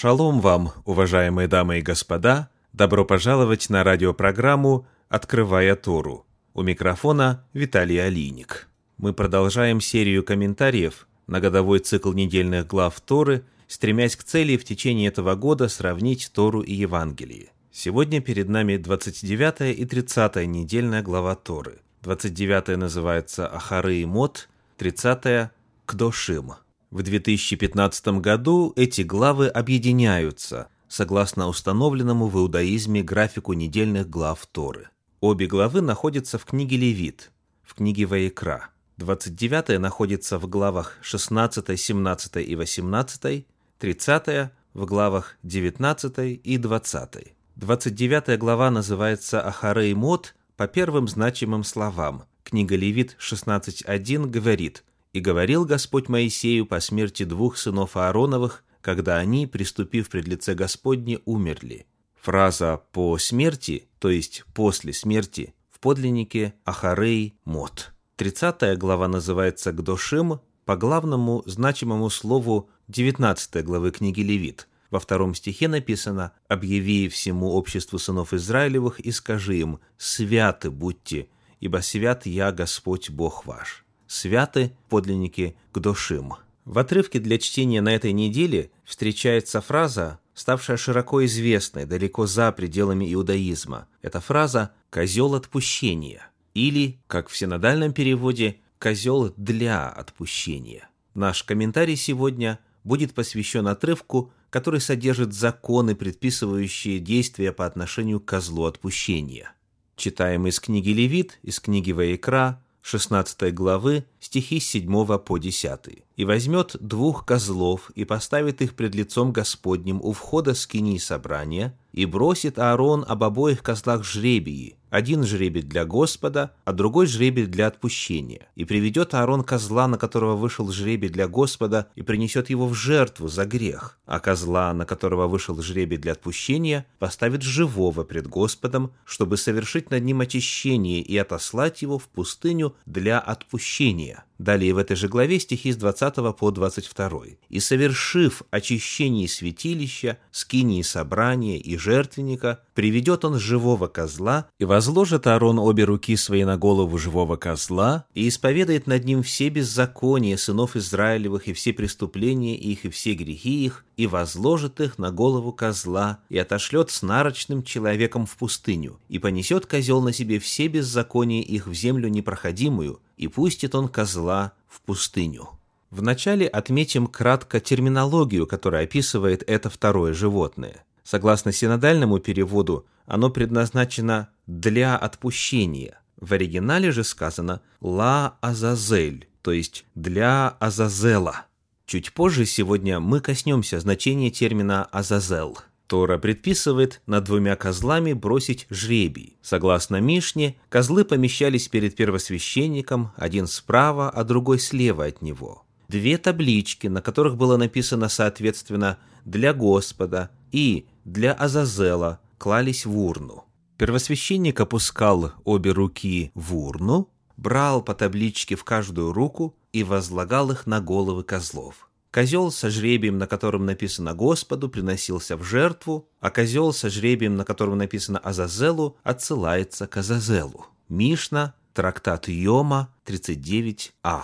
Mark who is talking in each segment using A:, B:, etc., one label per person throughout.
A: Шалом вам, уважаемые дамы и господа! Добро пожаловать на радиопрограмму «Открывая Тору». У микрофона Виталий Алиник. Мы продолжаем серию комментариев на годовой цикл недельных глав Торы, стремясь к цели в течение этого года сравнить Тору и Евангелие. Сегодня перед нами 29 и 30 недельная глава Торы. 29 называется «Ахары и Мот», 30 «Кдошим». В 2015 году эти главы объединяются, согласно установленному в иудаизме графику недельных глав Торы. Обе главы находятся в книге Левит, в книге Ваикра. 29 находится в главах 16, 17 и 18, 30 в главах 19 и 20. 29 глава называется Ахарей Мот по первым значимым словам. Книга Левит 16.1 говорит – и говорил Господь Моисею по смерти двух сынов Аароновых, когда они, приступив пред лице Господне, умерли. Фраза «по смерти», то есть «после смерти», в подлиннике «Ахарей Мот». 30 глава называется «Гдошим» по главному значимому слову 19 главы книги Левит. Во втором стихе написано «Объяви всему обществу сынов Израилевых и скажи им, святы будьте, ибо свят я Господь Бог ваш» святы подлинники Гдошим. В отрывке для чтения на этой неделе встречается фраза, ставшая широко известной далеко за пределами иудаизма. Эта фраза «козел отпущения» или, как в синодальном переводе, «козел для отпущения». Наш комментарий сегодня будет посвящен отрывку, который содержит законы, предписывающие действия по отношению к козлу отпущения. Читаем из книги Левит, из книги Ваикра, 16 главы, стихи с 7 по 10. «И возьмет двух козлов и поставит их пред лицом Господним у входа скинии собрания, и бросит Аарон об обоих козлах жребии, один жребий для Господа, а другой жребий для отпущения. И приведет Аарон козла, на которого вышел жребий для Господа, и принесет его в жертву за грех, а козла, на которого вышел жребий для отпущения, поставит живого пред Господом, чтобы совершить над ним очищение и отослать его в пустыню для отпущения. Далее в этой же главе стихи с 20 по 22. «И совершив очищение святилища, скинии собрания и жертвенника, приведет он живого козла, и возложит Аарон обе руки свои на голову живого козла, и исповедает над ним все беззакония сынов Израилевых и все преступления их и все грехи их, и возложит их на голову козла, и отошлет с нарочным человеком в пустыню, и понесет козел на себе все беззакония их в землю непроходимую, и пустит он козла в пустыню. Вначале отметим кратко терминологию, которая описывает это второе животное. Согласно синодальному переводу, оно предназначено для отпущения. В оригинале же сказано «ла азазель», то есть «для Азазела». Чуть позже сегодня мы коснемся значения термина «азазел». Тора предписывает над двумя козлами бросить жребий. Согласно Мишне, козлы помещались перед первосвященником, один справа, а другой слева от него. Две таблички, на которых было написано соответственно «для Господа» и «для Азазела», клались в урну. Первосвященник опускал обе руки в урну, брал по табличке в каждую руку и возлагал их на головы козлов. Козел со жребием, на котором написано «Господу», приносился в жертву, а козел со жребием, на котором написано «Азазелу», отсылается к Азазелу. Мишна, трактат Йома, 39а.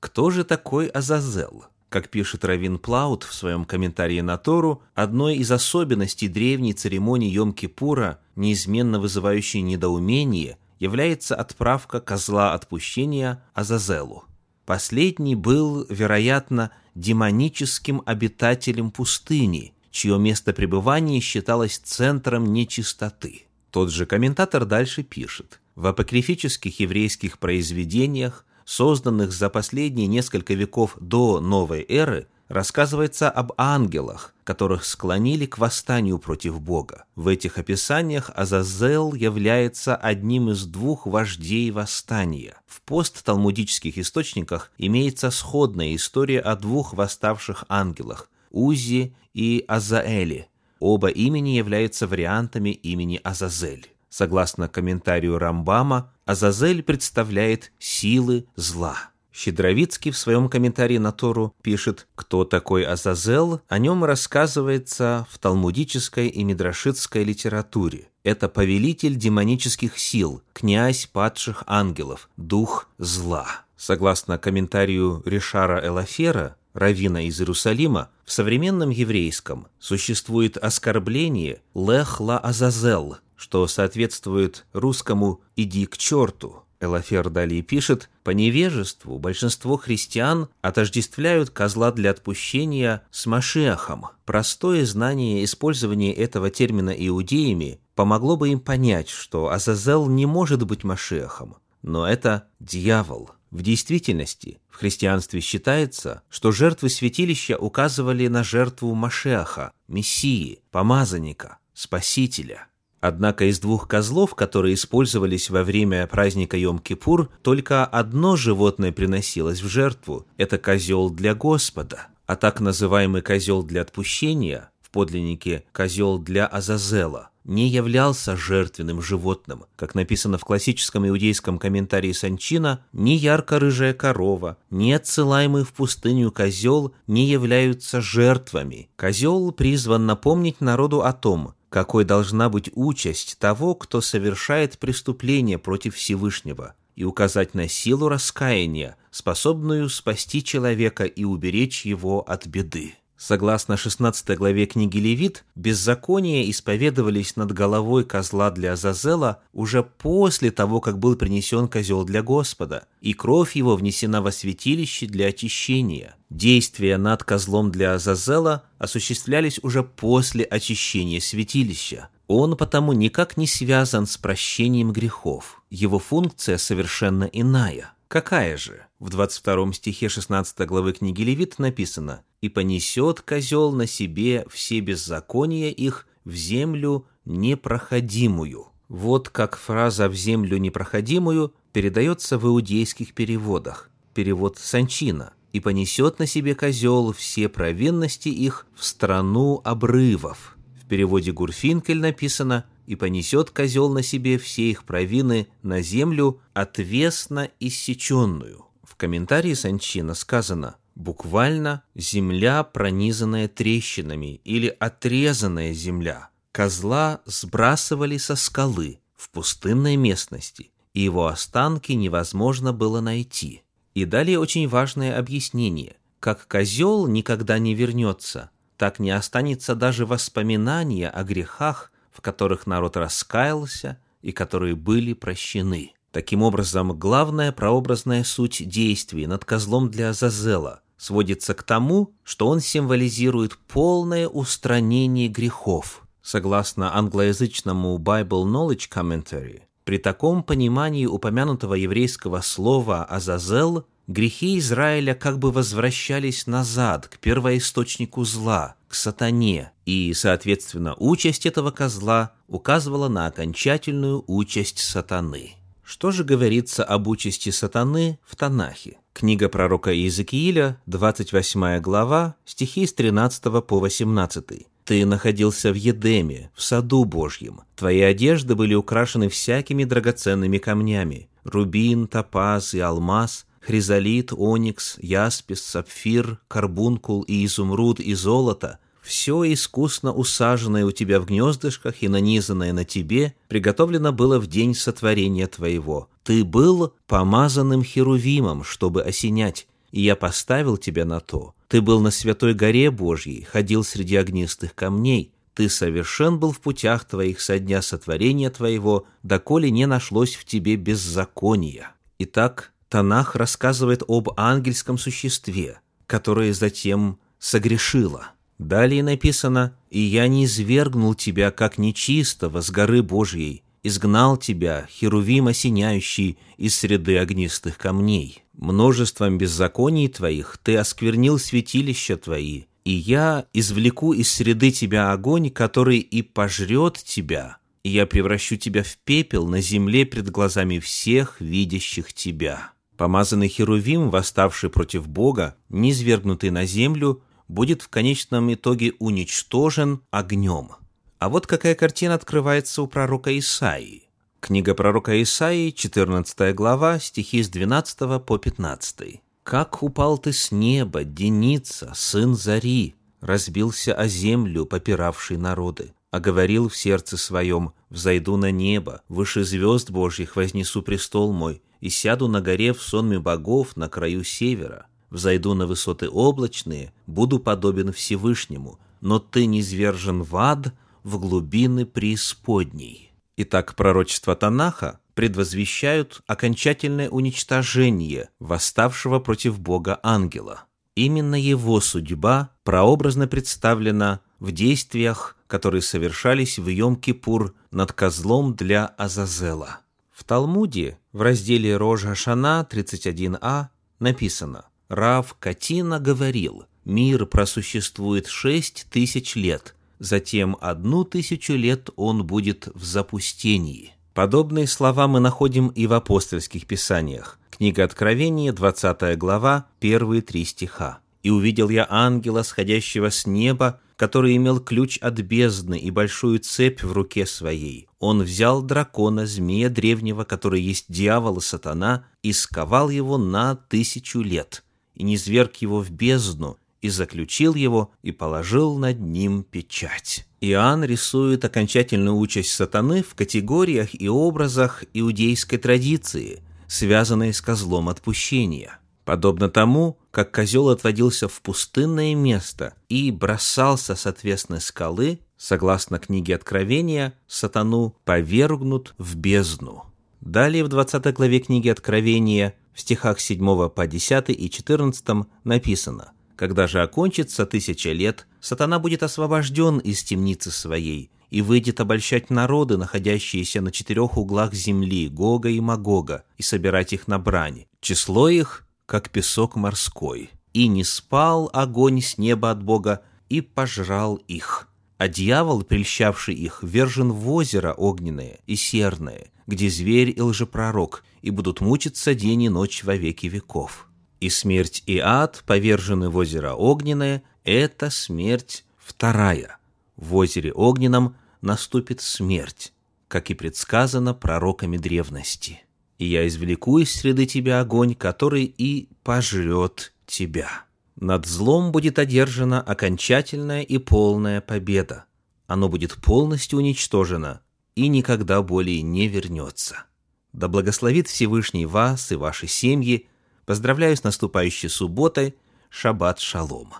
A: Кто же такой Азазел? Как пишет Равин Плаут в своем комментарии на Тору, одной из особенностей древней церемонии Йом-Кипура, неизменно вызывающей недоумение, является отправка козла отпущения Азазелу. Последний был, вероятно, демоническим обитателем пустыни, чье место пребывания считалось центром нечистоты. Тот же комментатор дальше пишет. В апокрифических еврейских произведениях, созданных за последние несколько веков до новой эры, рассказывается об ангелах, которых склонили к восстанию против Бога. В этих описаниях Азазел является одним из двух вождей восстания. В постталмудических источниках имеется сходная история о двух восставших ангелах – Узи и Азаэле. Оба имени являются вариантами имени Азазель. Согласно комментарию Рамбама, Азазель представляет силы зла. Щедровицкий в своем комментарии на Тору пишет, кто такой Азазел, о нем рассказывается в талмудической и мидрашитской литературе. Это повелитель демонических сил, князь падших ангелов, дух зла. Согласно комментарию Ришара Элафера, равина из Иерусалима, в современном еврейском существует оскорбление «лех ла азазел», что соответствует русскому «иди к черту». Элафер далее пишет, «По невежеству большинство христиан отождествляют козла для отпущения с Машехом. Простое знание использования этого термина иудеями помогло бы им понять, что Азазел не может быть Машехом, но это дьявол». В действительности, в христианстве считается, что жертвы святилища указывали на жертву Машеха, Мессии, Помазанника, Спасителя. Однако из двух козлов, которые использовались во время праздника Йом-Кипур, только одно животное приносилось в жертву – это козел для Господа. А так называемый козел для отпущения, в подлиннике козел для Азазела, не являлся жертвенным животным. Как написано в классическом иудейском комментарии Санчина, ни ярко-рыжая корова, ни отсылаемый в пустыню козел не являются жертвами. Козел призван напомнить народу о том, какой должна быть участь того, кто совершает преступление против Всевышнего, и указать на силу раскаяния, способную спасти человека и уберечь его от беды. Согласно 16 главе книги Левит, беззакония исповедовались над головой козла для Азазела уже после того, как был принесен козел для Господа, и кровь его внесена во святилище для очищения. Действия над козлом для Азазела осуществлялись уже после очищения святилища. Он потому никак не связан с прощением грехов. Его функция совершенно иная – Какая же? В 22 стихе 16 главы книги Левит написано «И понесет козел на себе все беззакония их в землю непроходимую». Вот как фраза «в землю непроходимую» передается в иудейских переводах. Перевод Санчина. «И понесет на себе козел все провинности их в страну обрывов». В переводе Гурфинкель написано и понесет козел на себе все их провины на землю, отвесно иссеченную. В комментарии Санчина сказано буквально «земля, пронизанная трещинами» или «отрезанная земля». Козла сбрасывали со скалы в пустынной местности, и его останки невозможно было найти. И далее очень важное объяснение. Как козел никогда не вернется, так не останется даже воспоминания о грехах, в которых народ раскаялся и которые были прощены. Таким образом, главная прообразная суть действий над козлом для Азазела сводится к тому, что он символизирует полное устранение грехов. Согласно англоязычному Bible Knowledge Commentary, при таком понимании упомянутого еврейского слова «азазел» грехи Израиля как бы возвращались назад, к первоисточнику зла, к сатане, и, соответственно, участь этого козла указывала на окончательную участь сатаны. Что же говорится об участи сатаны в Танахе? Книга пророка Иезекииля, 28 глава, стихи с 13 по 18. «Ты находился в Едеме, в саду Божьем. Твои одежды были украшены всякими драгоценными камнями, рубин, топаз и алмаз, хризолит, оникс, яспис, сапфир, карбункул и изумруд и золото, все искусно усаженное у тебя в гнездышках и нанизанное на тебе, приготовлено было в день сотворения твоего. Ты был помазанным херувимом, чтобы осенять, и я поставил тебя на то. Ты был на святой горе Божьей, ходил среди огнистых камней. Ты совершен был в путях твоих со дня сотворения твоего, доколе не нашлось в тебе беззакония. Итак, Танах рассказывает об ангельском существе, которое затем согрешило. Далее написано «И я не извергнул тебя, как нечистого, с горы Божьей, изгнал тебя, херувим осеняющий, из среды огнистых камней. Множеством беззаконий твоих ты осквернил святилища твои, и я извлеку из среды тебя огонь, который и пожрет тебя, и я превращу тебя в пепел на земле пред глазами всех, видящих тебя». Помазанный Херувим, восставший против Бога, низвергнутый на землю, будет в конечном итоге уничтожен огнем. А вот какая картина открывается у пророка Исаии. Книга пророка Исаии, 14 глава, стихи с 12 по 15. Как упал ты с неба, Деница, сын Зари, разбился о землю, попиравший народы, а говорил в сердце своем, взойду на небо, выше звезд Божьих вознесу престол мой, и сяду на горе в сонме богов на краю севера. Взойду на высоты облачные, буду подобен Всевышнему, но ты не низвержен в ад, в глубины преисподней. Итак, пророчество Танаха предвозвещают окончательное уничтожение восставшего против Бога ангела. Именно его судьба прообразно представлена в действиях, которые совершались в Йом-Кипур над козлом для Азазела. В Талмуде в разделе Рожа Шана 31а написано «Рав Катина говорил, мир просуществует шесть тысяч лет, затем одну тысячу лет он будет в запустении». Подобные слова мы находим и в апостольских писаниях. Книга Откровения, 20 глава, первые три стиха. «И увидел я ангела, сходящего с неба, который имел ключ от бездны и большую цепь в руке своей. Он взял дракона, змея древнего, который есть дьявол и сатана, и сковал его на тысячу лет, и низверг его в бездну, и заключил его, и положил над ним печать. Иоанн рисует окончательную участь сатаны в категориях и образах иудейской традиции, связанной с козлом отпущения. Подобно тому, как козел отводился в пустынное место и бросался с отвесной скалы, согласно книге Откровения, сатану повергнут в бездну. Далее в 20 главе книги Откровения в стихах 7 по 10 и 14 написано – когда же окончится тысяча лет, сатана будет освобожден из темницы своей и выйдет обольщать народы, находящиеся на четырех углах земли, Гога и Магога, и собирать их на брани. Число их, как песок морской. И не спал огонь с неба от Бога, и пожрал их. А дьявол, прельщавший их, вержен в озеро огненное и серное, где зверь и лжепророк, и будут мучиться день и ночь во веки веков. И смерть и ад, повержены в озеро Огненное, это смерть вторая. В озере Огненном наступит смерть, как и предсказано пророками древности. И я извлеку из среды тебя огонь, который и пожрет тебя. Над злом будет одержана окончательная и полная победа. Оно будет полностью уничтожено и никогда более не вернется. Да благословит Всевышний вас и ваши семьи, Поздравляю с наступающей субботой. Шаббат шалом.